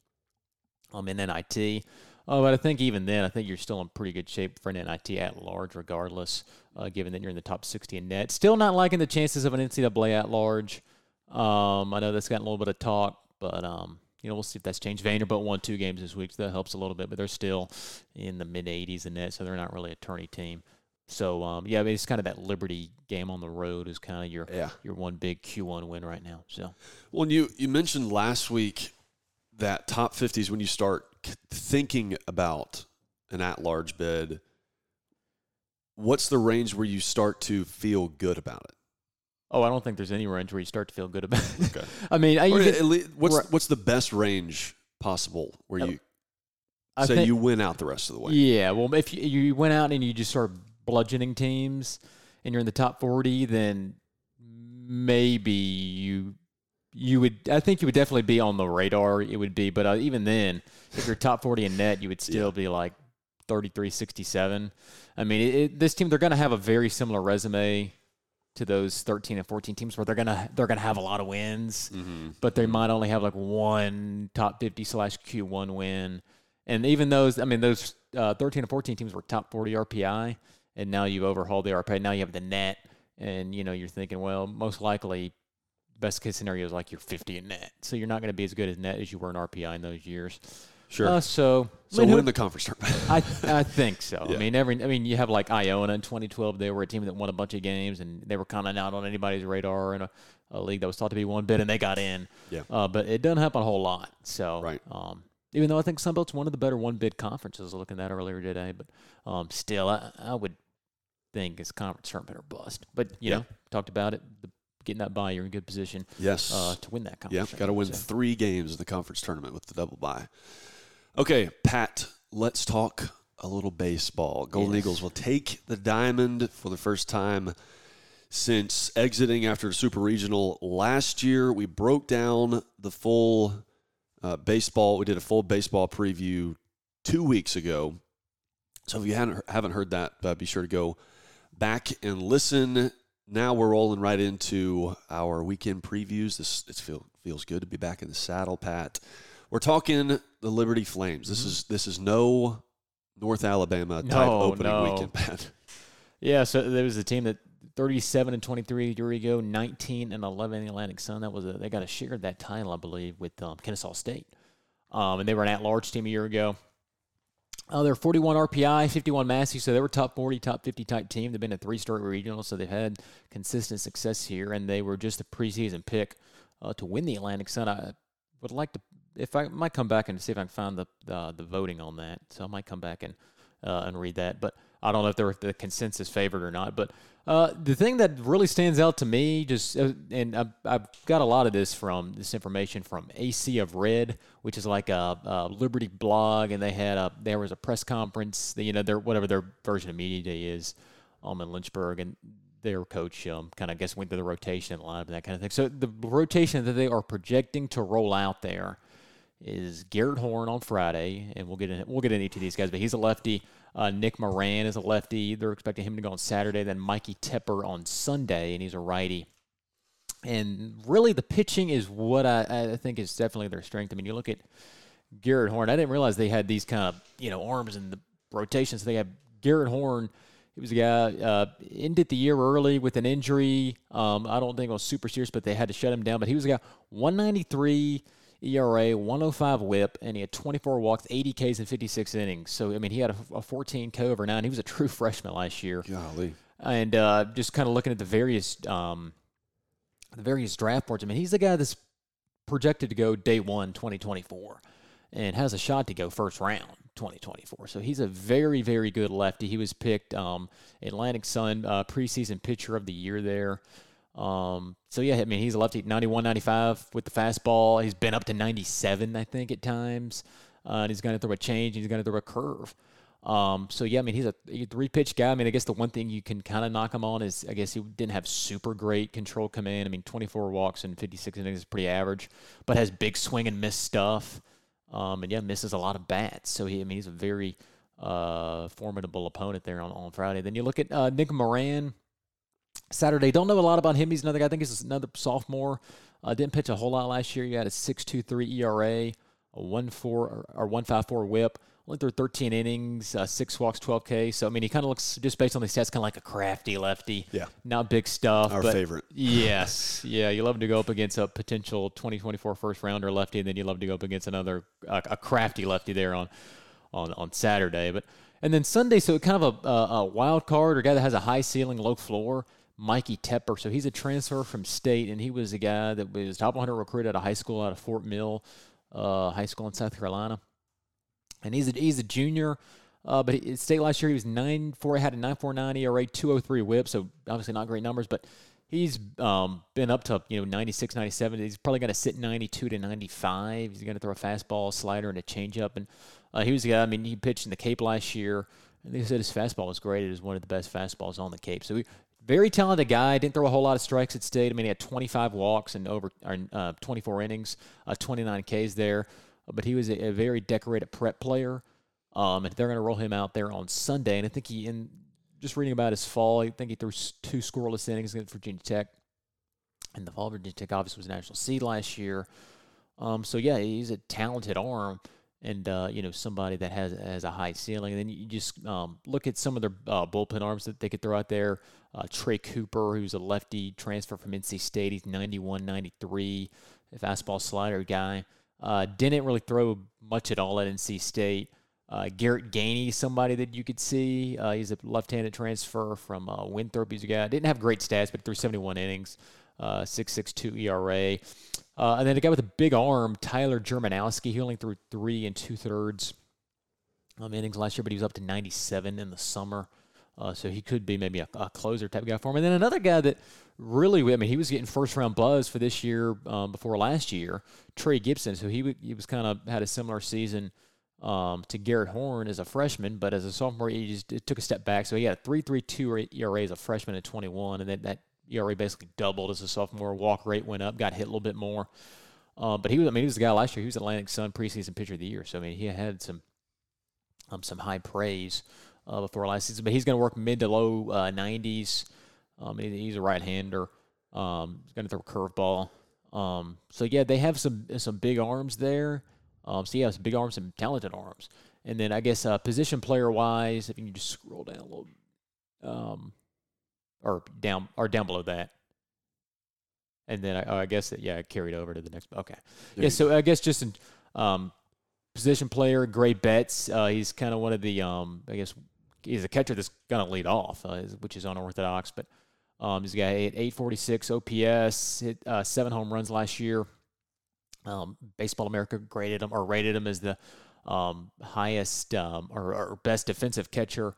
um, in NIT. Uh, but I think even then, I think you're still in pretty good shape for an NIT at large, regardless, uh, given that you're in the top 60 in net. Still not liking the chances of an NCAA at large. Um, I know that's gotten a little bit of talk, but um, you know we'll see if that's changed. Vanderbilt won two games this week, so that helps a little bit. But they're still in the mid 80s in that, so they're not really a tourney team. So um, yeah, I mean, it's kind of that Liberty game on the road is kind of your Yeah. your one big Q1 win right now. So Well, you you mentioned last week that top 50s when you start thinking about an at-large bid. What's the range where you start to feel good about it? Oh, I don't think there's any range where you start to feel good about it. Okay. I mean, I, get- at lea- what's right. what's the best range possible where Oh, you I say think- you win out the rest of the way? Yeah, well, if you, you went out and you just start bludgeoning teams, and you're in the top forty, then maybe you you would. I think you would definitely be on the radar. It would be, but uh, even then, if you're top forty in net, you would still be like 33, 67. I mean, it, it, this team they're going to have a very similar resume to those 13 and 14 teams where they're gonna they're gonna have a lot of wins, but they might only have like one top 50 slash Q1 win. And even those, I mean, those uh, 13 and 14 teams were top 40 RPI, and now you've overhauled the RPI. Now you have the net, and you know you're thinking, well, most likely, best case scenario is like you're 50 in net, so you're not going to be as good as net as you were in RPI in those years. Sure. Uh, so, I so mean, who- win the conference tournament. I I think so. Yeah. I mean, every I mean, you have like Iona in 2012. They were a team that won a bunch of games, and they were kind of not on anybody's radar in a, a league that was thought to be one bid, and they got in. Yeah. Uh, but it doesn't happen a whole lot. So, Right. Um, even though I think Sunbelt's one of the better one bid conferences, looking at earlier today, but um, still, I, I would think it's conference tournament or bust. But you Yeah. know, talked about it. The, getting that bye, you're in good position yes. uh, to win that conference. Yeah, got to win. So- three games in the conference tournament with the double bye. Okay, Pat, let's talk a little baseball. Golden Yes. Eagles will take the diamond for the first time since exiting after the Super Regional last year. We broke down the full uh, baseball. We did a full baseball preview two weeks ago. So if you hadn't haven't heard that, uh, be sure to go back and listen. Now we're rolling right into our weekend previews. This it feel, feels good to be back in the saddle, Pat. We're talking the Liberty Flames. This is this is no North Alabama type No, opening no. weekend, Pat. Yeah, so there was a team that 37 and 23 a year ago, 19 and 11 in the Atlantic Sun. That was a, they got a share of that title, I believe, with um, Kennesaw State. Um, and they were an at-large team a year ago. Uh, they're 41 RPI, 51 Massey, so they were top 40, top 50 type team. They've been a three-star regional, so they've had consistent success here, and they were just a preseason pick uh, to win the Atlantic Sun. I would like to, if I might come back and see if I can find the the, the voting on that. So I might come back and uh, and read that, but I don't know if they're the consensus favorite or not. But uh, the thing that really stands out to me, just uh, and I've, I've got a lot of this from this information from AC of Red, which is like a, a Liberty blog, and they had a there was a press conference, you know, their whatever their version of media day is, um, in Lynchburg, and their coach um, kind of guess went through the rotation line and that kind of thing. So the rotation that they are projecting to roll out there is Garrett Horn on Friday, and we'll get in, we'll get into each of these guys, but he's a lefty. Uh, Nick Moran is a lefty. They're expecting him to go on Saturday. Then Mikey Tepper on Sunday, and he's a righty. And really, the pitching is what I, I think is definitely their strength. I mean, you look at Garrett Horn. I didn't realize they had these kind of you know arms in the rotation. So they have Garrett Horn. He was a guy uh, ended the year early with an injury. Um, I don't think it was super serious, but they had to shut him down. But he was a guy 193 ERA, 105 WHIP, and he had 24 walks, 80 Ks, in 56 innings. So I mean, he had a, a 14 K over nine. He was a true freshman last year. Golly. And uh, just kind of looking at the various um, the various draft boards. I mean, he's the guy that's projected to go day one, 2024, and has a shot to go first round. 2024. So he's a very, very good lefty. He was picked um, Atlantic Sun uh, preseason pitcher of the year there. Um, so yeah, I mean he's a lefty, 91, 95 with the fastball. He's been up to 97, I think, at times. Uh, and he's going to throw a change. He's going to throw a curve. Um, so yeah, I mean he's a three pitch guy. I mean I guess the one thing you can kind of knock him on is I guess he didn't have super great control command. I mean 24 walks and 56 innings is pretty average, but has big swing and miss stuff. Um, and yeah, misses a lot of bats. So he, I mean, he's a very uh, formidable opponent there on, on Friday. Then you look at uh, Nick Moran. Saturday, don't know a lot about him. He's another guy. I think he's another sophomore. Uh, didn't pitch a whole lot last year. He had a 6.23 ERA, a 1.4 or, or 1.54 WHIP. Only threw 13 innings, uh, six walks, 12 K. So I mean, he kind of looks just based on these stats, kind of like a crafty lefty. Yeah, not big stuff. Our favorite. Yes, yeah. You love to go up against a potential 2024 first rounder lefty, and then you love to go up against another uh, a crafty lefty there on on on Saturday. But and then Sunday, so kind of a, a, a wild card or guy that has a high ceiling, low floor. Mikey Tepper. So he's a transfer from state, and he was a guy that was top 100 recruit at a high school out of Fort Mill uh, High School in South Carolina and he's a, he's a junior. Uh, but he, state last year he was nine four had a nine four nine ERA two oh three WHIP, so obviously not great numbers, but he's um, been up to you know 96, 97. He's probably going to sit 92 to 95. He's going to throw a fastball, slider, and a changeup. And uh, he was a guy. I mean, he pitched in the Cape last year, and they said his fastball was great. It was one of the best fastballs on the Cape. So he, very talented guy. Didn't throw a whole lot of strikes at state. I mean, he had 25 walks and over uh, 24 innings, uh, 29 Ks there but he was a, a very decorated prep player. Um, and they're going to roll him out there on Sunday. And I think he, in just reading about his fall, I think he threw two scoreless innings against Virginia Tech. And the fall Virginia Tech obviously was national seed last year. Um, so yeah, he's a talented arm, and uh, you know somebody that has has a high ceiling. And then you just um, look at some of their uh, bullpen arms that they could throw out there. Uh, Trey Cooper, who's a lefty transfer from NC State, he's 91, 93, fastball slider guy. Uh, didn't really throw much at all at NC State. Uh, Garrett Gainey, somebody that you could see. Uh, he's a left-handed transfer from uh, Winthrop. He's a guy didn't have great stats, but threw 71 innings, uh, 6.62 ERA. Uh, and then a guy with a big arm, Tyler Germanowski. He only threw three and two thirds um, innings last year, but he was up to 97 in the summer. Uh, so he could be maybe a, a, closer type guy for him. And then another guy that really, I mean, he was getting first round buzz for this year um, before last year, Trey Gibson. So he he was kind of had a similar season um, to Garrett Horn as a freshman, but as a sophomore, he just took a step back. So he had a 3.32 ERA as a freshman at 21, and then that ERA basically doubled as a sophomore. Walk rate went up, got hit a little bit more. Um, but he was, I mean, he was the guy last year. He was Atlantic Sun preseason pitcher of the year. So I mean, he had some um, some high praise uh, before last season. But he's going to work mid to low uh, 90s. Um, he's a right-hander. Um, he's going to throw a curveball. Um, so yeah, they have some some big arms there. Um, so yeah, some big arms, some talented arms. And then I guess uh, position player wise, if you can just scroll down a little, um, or down or down below that. And then I, oh, I guess that yeah, I carried over to the next. Okay, yeah. So I guess just in um, position player, Gray Betts. Uh, he's kind of one of the um, I guess he's a catcher that's going to lead off, uh, which is unorthodox. But um, he's got 846 OPS, hit uh, seven home runs last year. Um, Baseball America graded him or rated him as the um, highest um, or, or, best defensive catcher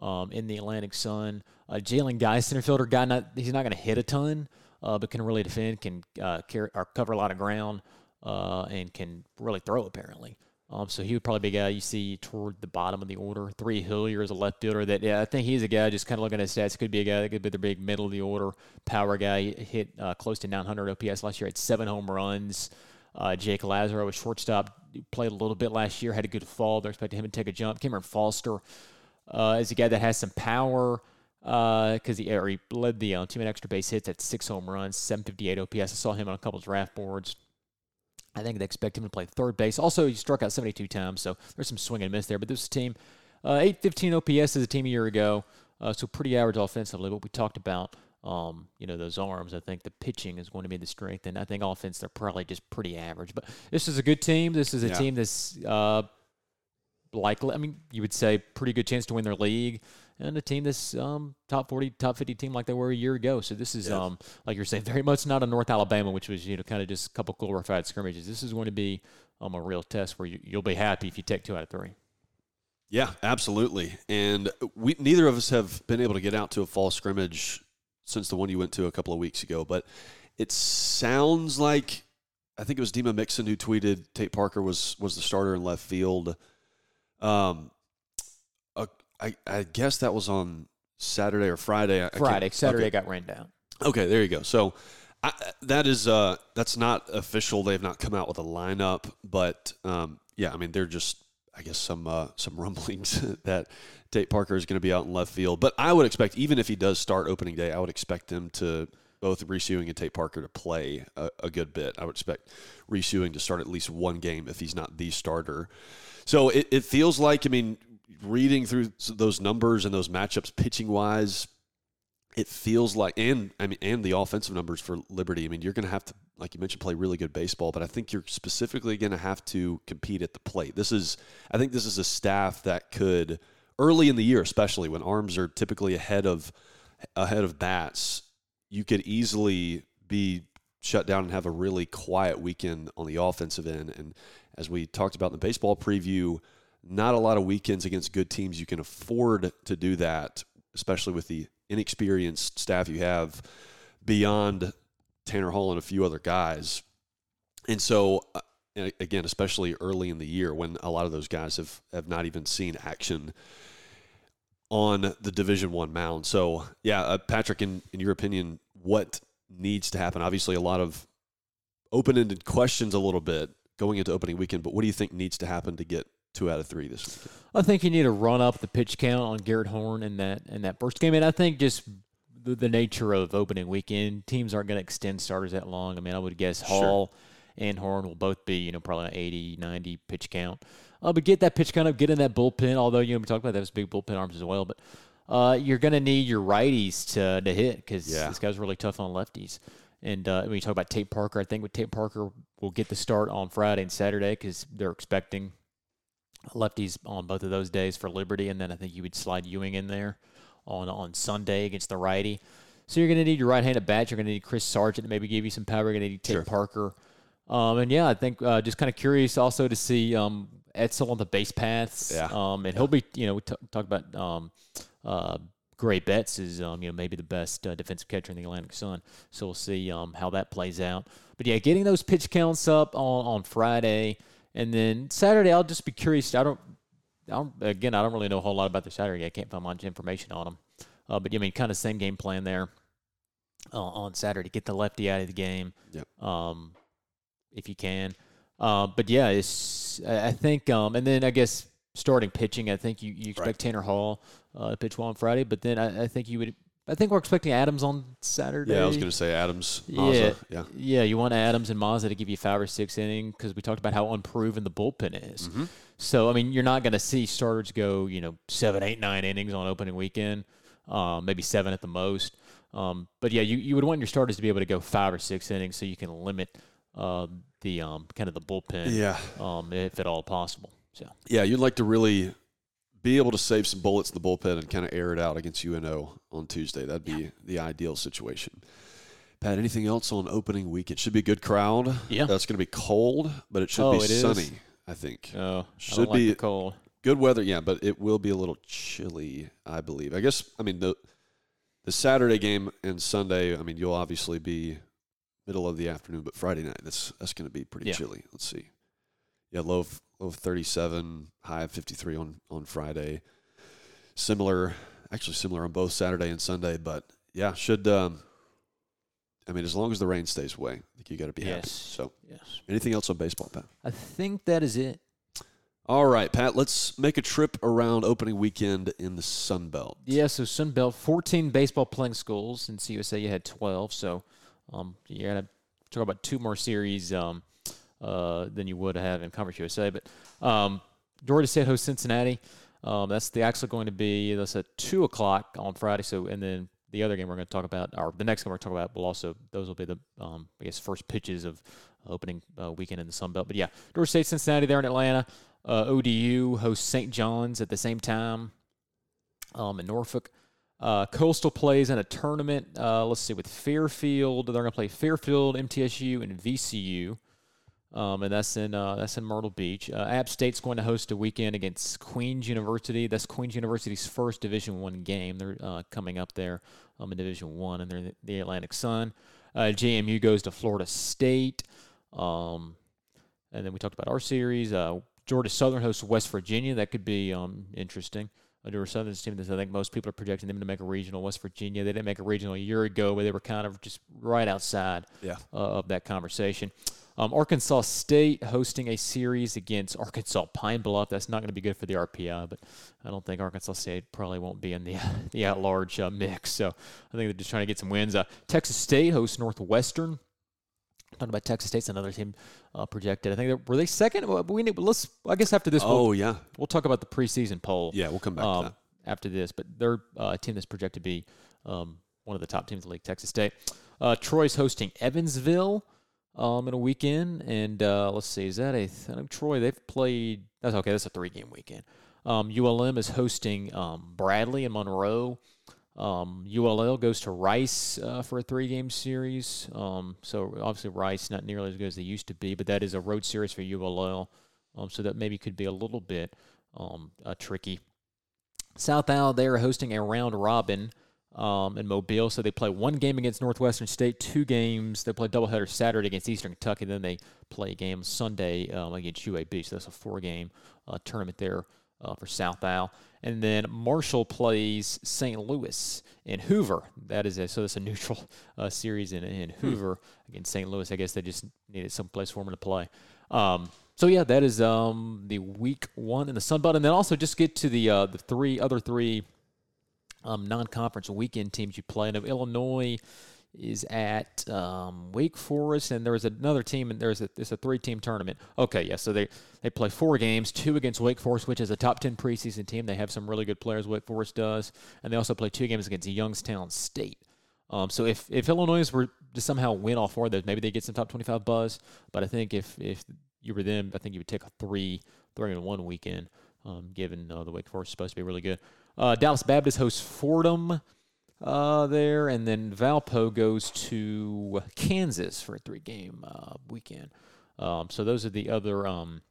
um, in the Atlantic Sun. Uh, Jalen Guy, center fielder guy, not he's not going to hit a ton, uh, but can really defend, can uh, carry or cover a lot of ground, uh, and can really throw apparently. Um, so he would probably be a guy you see toward the bottom of the order. Trey Hillier is a left fielder that, yeah, I think he's a guy just kind of looking at his stats. Could be a guy that could be the big middle of the order power guy. He hit uh, close to 900 OPS last year, had seven home runs. Uh, Jake Lazaro was shortstop, played a little bit last year, had a good fall. They're expecting him to take a jump. Cameron Foster uh, is a guy that has some power because uh, he, he led the uh, team in extra base hits at six home runs, 758 OPS. I saw him on a couple draft boards. I think they expect him to play third base. Also, he struck out 72 times, so there's some swing and miss there. But this team, uh, 815 OPS as a team a year ago, uh, so pretty average offensively. What we talked about, um, you know, those arms. I think the pitching is going to be the strength, and I think offense they're probably just pretty average. But this is a good team. This is a Yeah. team that's uh, likely. I mean, you would say pretty good chance to win their league, and a team that's um, top 40, top 50 team like they were a year ago. So this is, Yeah. um, like you're saying, very much not a North Alabama, which was you know kind of just a couple glorified scrimmages. This is going to be um, a real test where you, you'll be happy if you take two out of three. Yeah, absolutely. And we neither of us have been able to get out to a fall scrimmage since the one you went to a couple of weeks ago. But it sounds like I think it was Dima Mixon who tweeted Tate Parker was was the starter in left field. Um, uh, I I guess that was on Saturday or Friday. I- I Friday, Saturday okay. got ran down. Okay, there you go. So I, that is uh, that's not official. They've not come out with a lineup, but um, yeah, I mean they're just I guess some uh, some rumblings that Tate Parker is going to be out in left field. But I would expect even if he does start opening day, I would expect him to both Reese Ewing and Tate Parker to play a, a good bit. I would expect Reese Ewing to start at least one game if he's not the starter. So it, it feels like I mean reading through those numbers and those matchups pitching wise it feels like and I mean and the offensive numbers for Liberty. I mean, you're going to have to like you mentioned play really good baseball, but I think you're specifically going to have to compete at the plate. This is I think this is a staff that could early in the year, especially when arms are typically ahead of ahead of bats, you could easily be shut down and have a really quiet weekend on the offensive end and as we talked about in the baseball preview, not a lot of weekends against good teams you can afford to do that, especially with the inexperienced staff you have beyond Tanner Hall and a few other guys. And so, uh, again, especially early in the year when a lot of those guys have, have not even seen action on the Division One mound. So, yeah, uh, Patrick, in, in your opinion, what needs to happen? Obviously, a lot of open ended questions a little bit going into opening weekend, but what do you think needs to happen to get two out of three this weekend? I think you need to run up the pitch count on Garrett Horn in that in that first game, and I think just the, the nature of opening weekend, teams aren't going to extend starters that long. I mean, I would guess Sure. Hall and Horn will both be you know probably an 80, 90 pitch count. Uh, but get that pitch count up, get in that bullpen. Although you know we talked about those big bullpen arms as well, but uh, you're going to need your righties to to hit because Yeah. this guy's really tough on lefties. And uh, when you talk about Tate Parker, I think with Tate Parker, we'll get the start on Friday and Saturday because they're expecting lefties on both of those days for Liberty, and then I think you would slide Ewing in there on on Sunday against the righty. So you're going to need your right-handed bat. You're going to need Chris Sargent to maybe give you some power. You're going to need Tate Sure. Parker. Um, and yeah, I think uh, just kind of curious also to see um, Edsel on the base paths. Yeah. Um, and he'll be, you know, we t- talked about um, uh, Gray Betts is, um, you know, maybe the best uh, defensive catcher in the Atlantic Sun. So we'll see um, how that plays out. But yeah, getting those pitch counts up on, on Friday. And then Saturday, I'll just be curious. I don't, I don't, again, I don't really know a whole lot about the Saturday. I can't find much information on them. Uh, but I mean, kind of same game plan there uh, on Saturday. Get the lefty out of the game, Yep. um, if you can. Uh, but yeah, it's I think, um, and then I guess starting pitching. I think you, you expect Right. Tanner Hall uh, to pitch well on Friday, but then I, I think you would. I think we're expecting Adams on Saturday. Yeah, I was going to say Adams. Yeah, Mazza, yeah. yeah. You want Adams and Mazza to give you five or six innings because we talked about how unproven the bullpen is. Mm-hmm. So I mean, you're not going to see starters go, you know, seven, eight, nine innings on opening weekend, um, maybe seven at the most. Um, but yeah, you, you would want your starters to be able to go five or six innings so you can limit uh, the um, kind of the bullpen, Yeah. um, if at all possible. So Yeah, you'd like to really be able to save some bullets in the bullpen and kind of air it out against UNO on Tuesday. That'd be the ideal situation. Pat, anything else on opening week? It should be a good crowd. Yeah. that's going to be cold, but it should Oh, be it is? sunny, I think. Oh, I Should like be- the cold. Good weather, yeah, but it will be a little chilly, I believe. I guess, I mean, the, the Saturday game and Sunday, I mean, you'll obviously be middle of the afternoon, but Friday night, that's that's going to be pretty Yeah. chilly. Let's see. Yeah, low of, low of 37, high of 53 on, on Friday. Similar, actually similar on both Saturday and Sunday, but yeah, should, um, I mean, as long as the rain stays away, I think you got to be happy. Yes. So, Yes, anything else on baseball, Pat? I think that is it. All right, Pat, let's make a trip around opening weekend in the Sun Belt. Yeah, so Sun Belt, 14 baseball playing schools. In CUSA, you had 12. So um, you got to talk about two more series um, uh, than you would have in Conference USA. But um, Georgia State hosts Cincinnati. Um, that's the actually going to be that's at two o'clock on Friday. So and then the other game we're going to talk about, or the next game we're going to talk about, will also those will be the um, I guess first pitches of opening uh, weekend in the Sun Belt. But yeah, Georgia State, Cincinnati, there in Atlanta. Uh, ODU hosts St. John's at the same time um, in Norfolk. Uh, Coastal plays in a tournament. Uh, let's see, with Fairfield, they're going to play Fairfield, MTSU, and VCU. Um, and that's in uh, that's in Myrtle Beach. Uh, App State's going to host a weekend against Queens University. That's Queens University's first Division One game. They're uh, coming up there um, in Division One, and they're the, the Atlantic Sun. Uh, JMU goes to Florida State, um, and then we talked about our series. Uh, Georgia Southern hosts West Virginia. That could be um, interesting. Uh, Georgia Southern's team that I think most people are projecting them to make a regional. West Virginia, they didn't make a regional a year ago, but they were kind of just right outside Yeah. uh, of that conversation. Um, Arkansas State hosting a series against Arkansas Pine Bluff. That's not going to be good for the RPI, but I don't think Arkansas State probably won't be in the the at large uh, mix. So I think they're just trying to get some wins. Uh, Texas State hosts Northwestern. Talking about Texas State's another team uh, projected. I think they were they second. We need, let's. I guess after this, Oh we'll, yeah, we'll talk about the preseason poll yeah. We'll come back um, to that. after this. But they're uh, a team that's projected to be um, one of the top teams in the league, Texas State. Uh, Troy's hosting Evansville um, in a weekend. And uh, let's see, is that a think Troy, they've played. That's okay, that's a three game weekend. Um, ULM is hosting um, Bradley and Monroe. Um, ULL goes to Rice uh, for a three game series. Um, so obviously, Rice not nearly as good as they used to be, but that is a road series for ULL. Um, so that maybe could be a little bit um, uh, tricky. South Al, they are hosting a round robin um, in Mobile. So they play one game against Northwestern State, two games. They play doubleheader Saturday against Eastern Kentucky. Then they play a game Sunday um, against UAB. So that's a four game uh, tournament there uh, for South Al. And then Marshall plays St. Louis in Hoover. That is a, so that's a neutral uh, series in, in Hoover against St. Louis. I guess they just needed some place for them to play. Um, so yeah, that is um, the week one in the Sun Belt, and then also just get to the uh, the three other three um, non-conference weekend teams you play. Now, Illinois is at um, Wake Forest, and there's another team, and there's a it's a three-team tournament. Okay, yeah, so they they play four games, two against Wake Forest, which is a top ten preseason team. They have some really good players. Wake Forest does, and they also play two games against Youngstown State. Um, so if if Illinois were to somehow win all four of those, maybe they get some top twenty-five buzz. But I think if if you were them, I think you would take a three three and one weekend. Um, given uh, the Wake Forest is supposed to be really good. Uh, Dallas Baptist hosts Fordham uh, there, and then Valpo goes to Kansas for a three-game uh, weekend. Um, so those are the other um,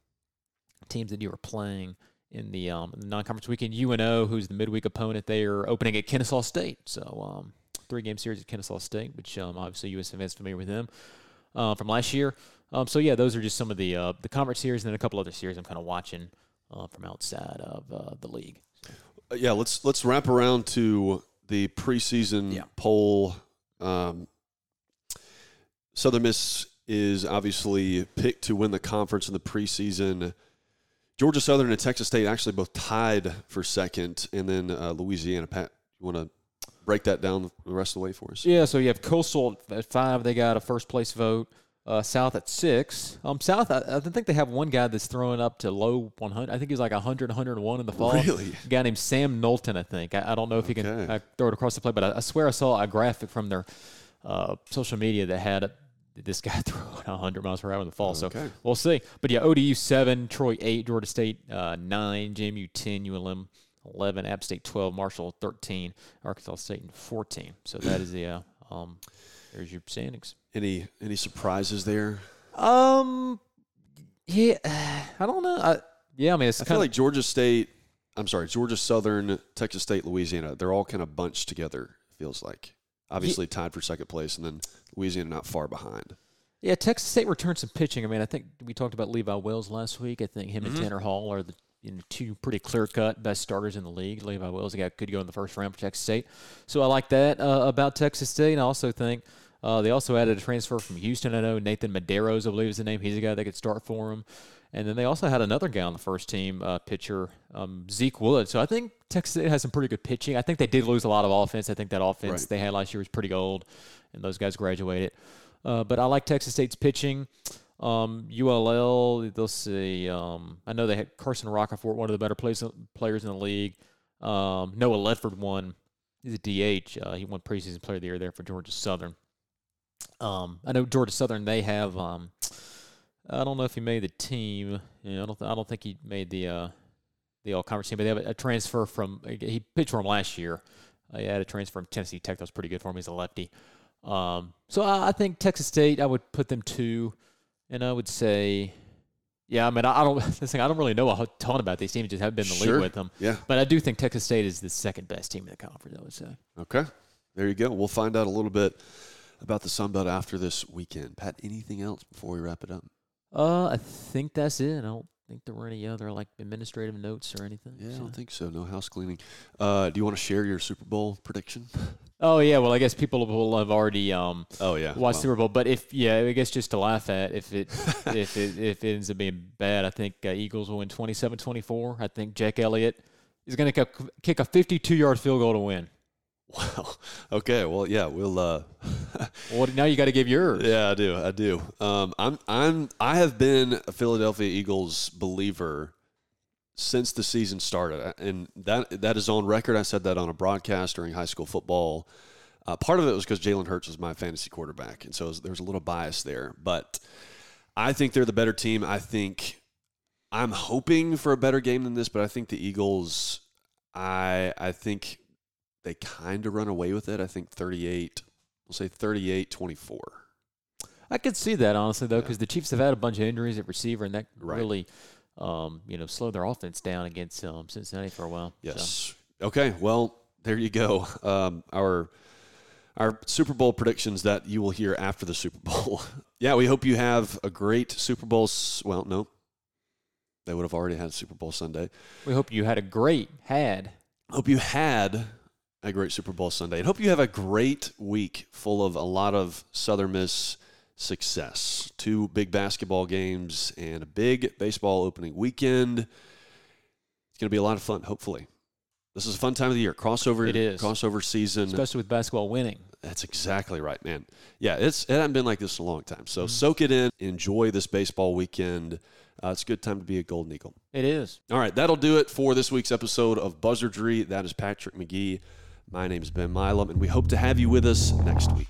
teams that you are playing in the, um, non-conference weekend. UNO, who's the midweek opponent, they are opening at Kennesaw State. So um, three-game series at Kennesaw State, which um, obviously USF is familiar with them uh, from last year. Um, so yeah, those are just some of the uh, the conference series, and then a couple other series I'm kind of watching uh, from outside of uh, the league. Uh, yeah, let's let's wrap around to the preseason Yeah. poll. Um, Southern Miss is obviously picked to win the conference in the preseason. Georgia Southern and Texas State actually both tied for second, and then uh, Louisiana. Pat, you want to break that down the rest of the way for us? Yeah, so you have Coastal at five. They got a first place vote. Uh, South at six. Um, South, I, I think they have one guy that's throwing up to low 100. I think he's like 100, 101 in the fall. Really? A guy named Sam Knowlton, I think. I, I don't know if he can Okay. uh, throw it across the plate, but I, I swear I saw a graphic from their uh, social media that had this guy throwing 100 miles per hour in the fall. So we'll see. But yeah, ODU seven, Troy eight, Georgia State uh, nine, JMU 10, ULM 11, App State 12, Marshall 13, Arkansas State 14. So that is the uh, um, there's your standings. Any any surprises there? Um, yeah, I don't know. I, yeah, I mean it's I kind feel of like Georgia State. I'm sorry, Georgia Southern, Texas State, Louisiana. They're all kind of bunched together. Feels like obviously tied for second place, and then Louisiana not far behind. yeah. Texas State returned some pitching. I mean, I think we talked about Levi Wells last week. I think him and Tanner Hall are the you know, two pretty clear cut best starters in the league. Levi Wells, a guy could go in the first round for Texas State. So I like that uh, about Texas State. And I also think uh, they also added a transfer from Houston. I know Nathan Maderos, I believe is the name. He's a guy that could start for them. And then they also had another guy on the first team, uh, pitcher um, Zeke Wood. So I think Texas State has some pretty good pitching. I think they did lose a lot of offense. I think that offense Right. they had last year was pretty old, and those guys graduated. Uh, but I like Texas State's pitching. Um, ULL, they'll see. Um, I know they had Carson Roccaforte, one of the better plays, players in the league. Um, Noah Ledford won. He's a DH. Uh, he won preseason player of the year there for Georgia Southern. Um, I know Georgia Southern. They have. Um, I don't know if he made the team. You know, I don't. Th- I don't think he made the uh, the all conference team. But they have a, a, transfer from. He pitched for him last year. Uh, he had a transfer from Tennessee Tech. That was pretty good for him. He's a lefty. Um, so I, I, think Texas State. I would put them two, and I would say. Yeah, I mean, I, I don't. This thing, I don't really know a ton about these teams. Just haven't been in the sure. league with them. Yeah, but I do think Texas State is the second best team in the conference. I would say. Okay, there you go. We'll find out a little bit about the Sun Belt after this weekend. Pat, anything else before we wrap it up? Uh, I think that's it. I don't think there were any other like administrative notes or anything. Yeah, so. I don't think so. No house cleaning. Uh, do you want to share your Super Bowl prediction? Oh yeah, well I guess people will have already um oh yeah watched well. Super Bowl. But if yeah, I guess just to laugh at if it if it if it ends up being bad, I think uh, Eagles will win 27-24. I think Jake Elliott is going to kick a 52 yard field goal to win. Well, okay. Well, yeah, we'll. Uh, well, now you got to give yours. Yeah, I do. I do. Um, I'm. I'm. I have been a Philadelphia Eagles believer since the season started, and that that is on record. I said that on a broadcast during high school football. Uh, part of it was because Jalen Hurts was my fantasy quarterback, and so was, there was a little bias there. But I think they're the better team. I think I'm hoping for a better game than this, but I think the Eagles. I I think they kind of run away with it. I think 38, we'll say 38 24. I could see that, honestly, though, because yeah. the Chiefs have had a bunch of injuries at receiver, and that right. really, um, you know, slowed their offense down against um, Cincinnati for a while. Yes. So. Okay. Well, there you go. Um, our our Super Bowl predictions that you will hear after the Super Bowl. yeah, we hope you have a great Super Bowl. Well, no, they would have already had Super Bowl Sunday. We hope you had a great had. Hope you had a great Super Bowl Sunday. And hope you have a great week full of a lot of Southern Miss success. Two big basketball games and a big baseball opening weekend. It's going to be a lot of fun, hopefully. This is a fun time of the year. Crossover it is. crossover season. Especially with basketball winning. That's exactly right, man. Yeah, it's it hasn't been like this in a long time. So mm-hmm. soak it in. Enjoy this baseball weekend. Uh, it's a good time to be a Golden Eagle. It is. All right, that'll do it for this week's episode of Buzzardry. That is Patrick McGee. My name is Ben Milam, and we hope to have you with us next week.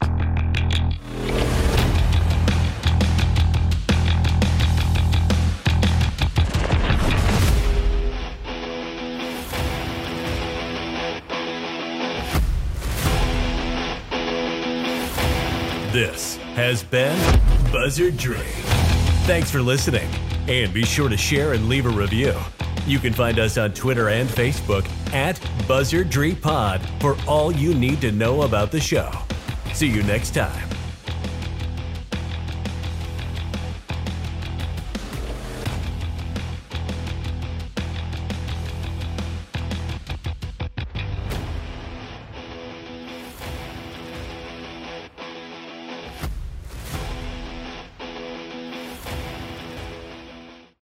This has been Buzzardry. Thanks for listening, and be sure to share and leave a review. You can find us on Twitter and Facebook at Buzzardry Pod for all you need to know about the show. See you next time.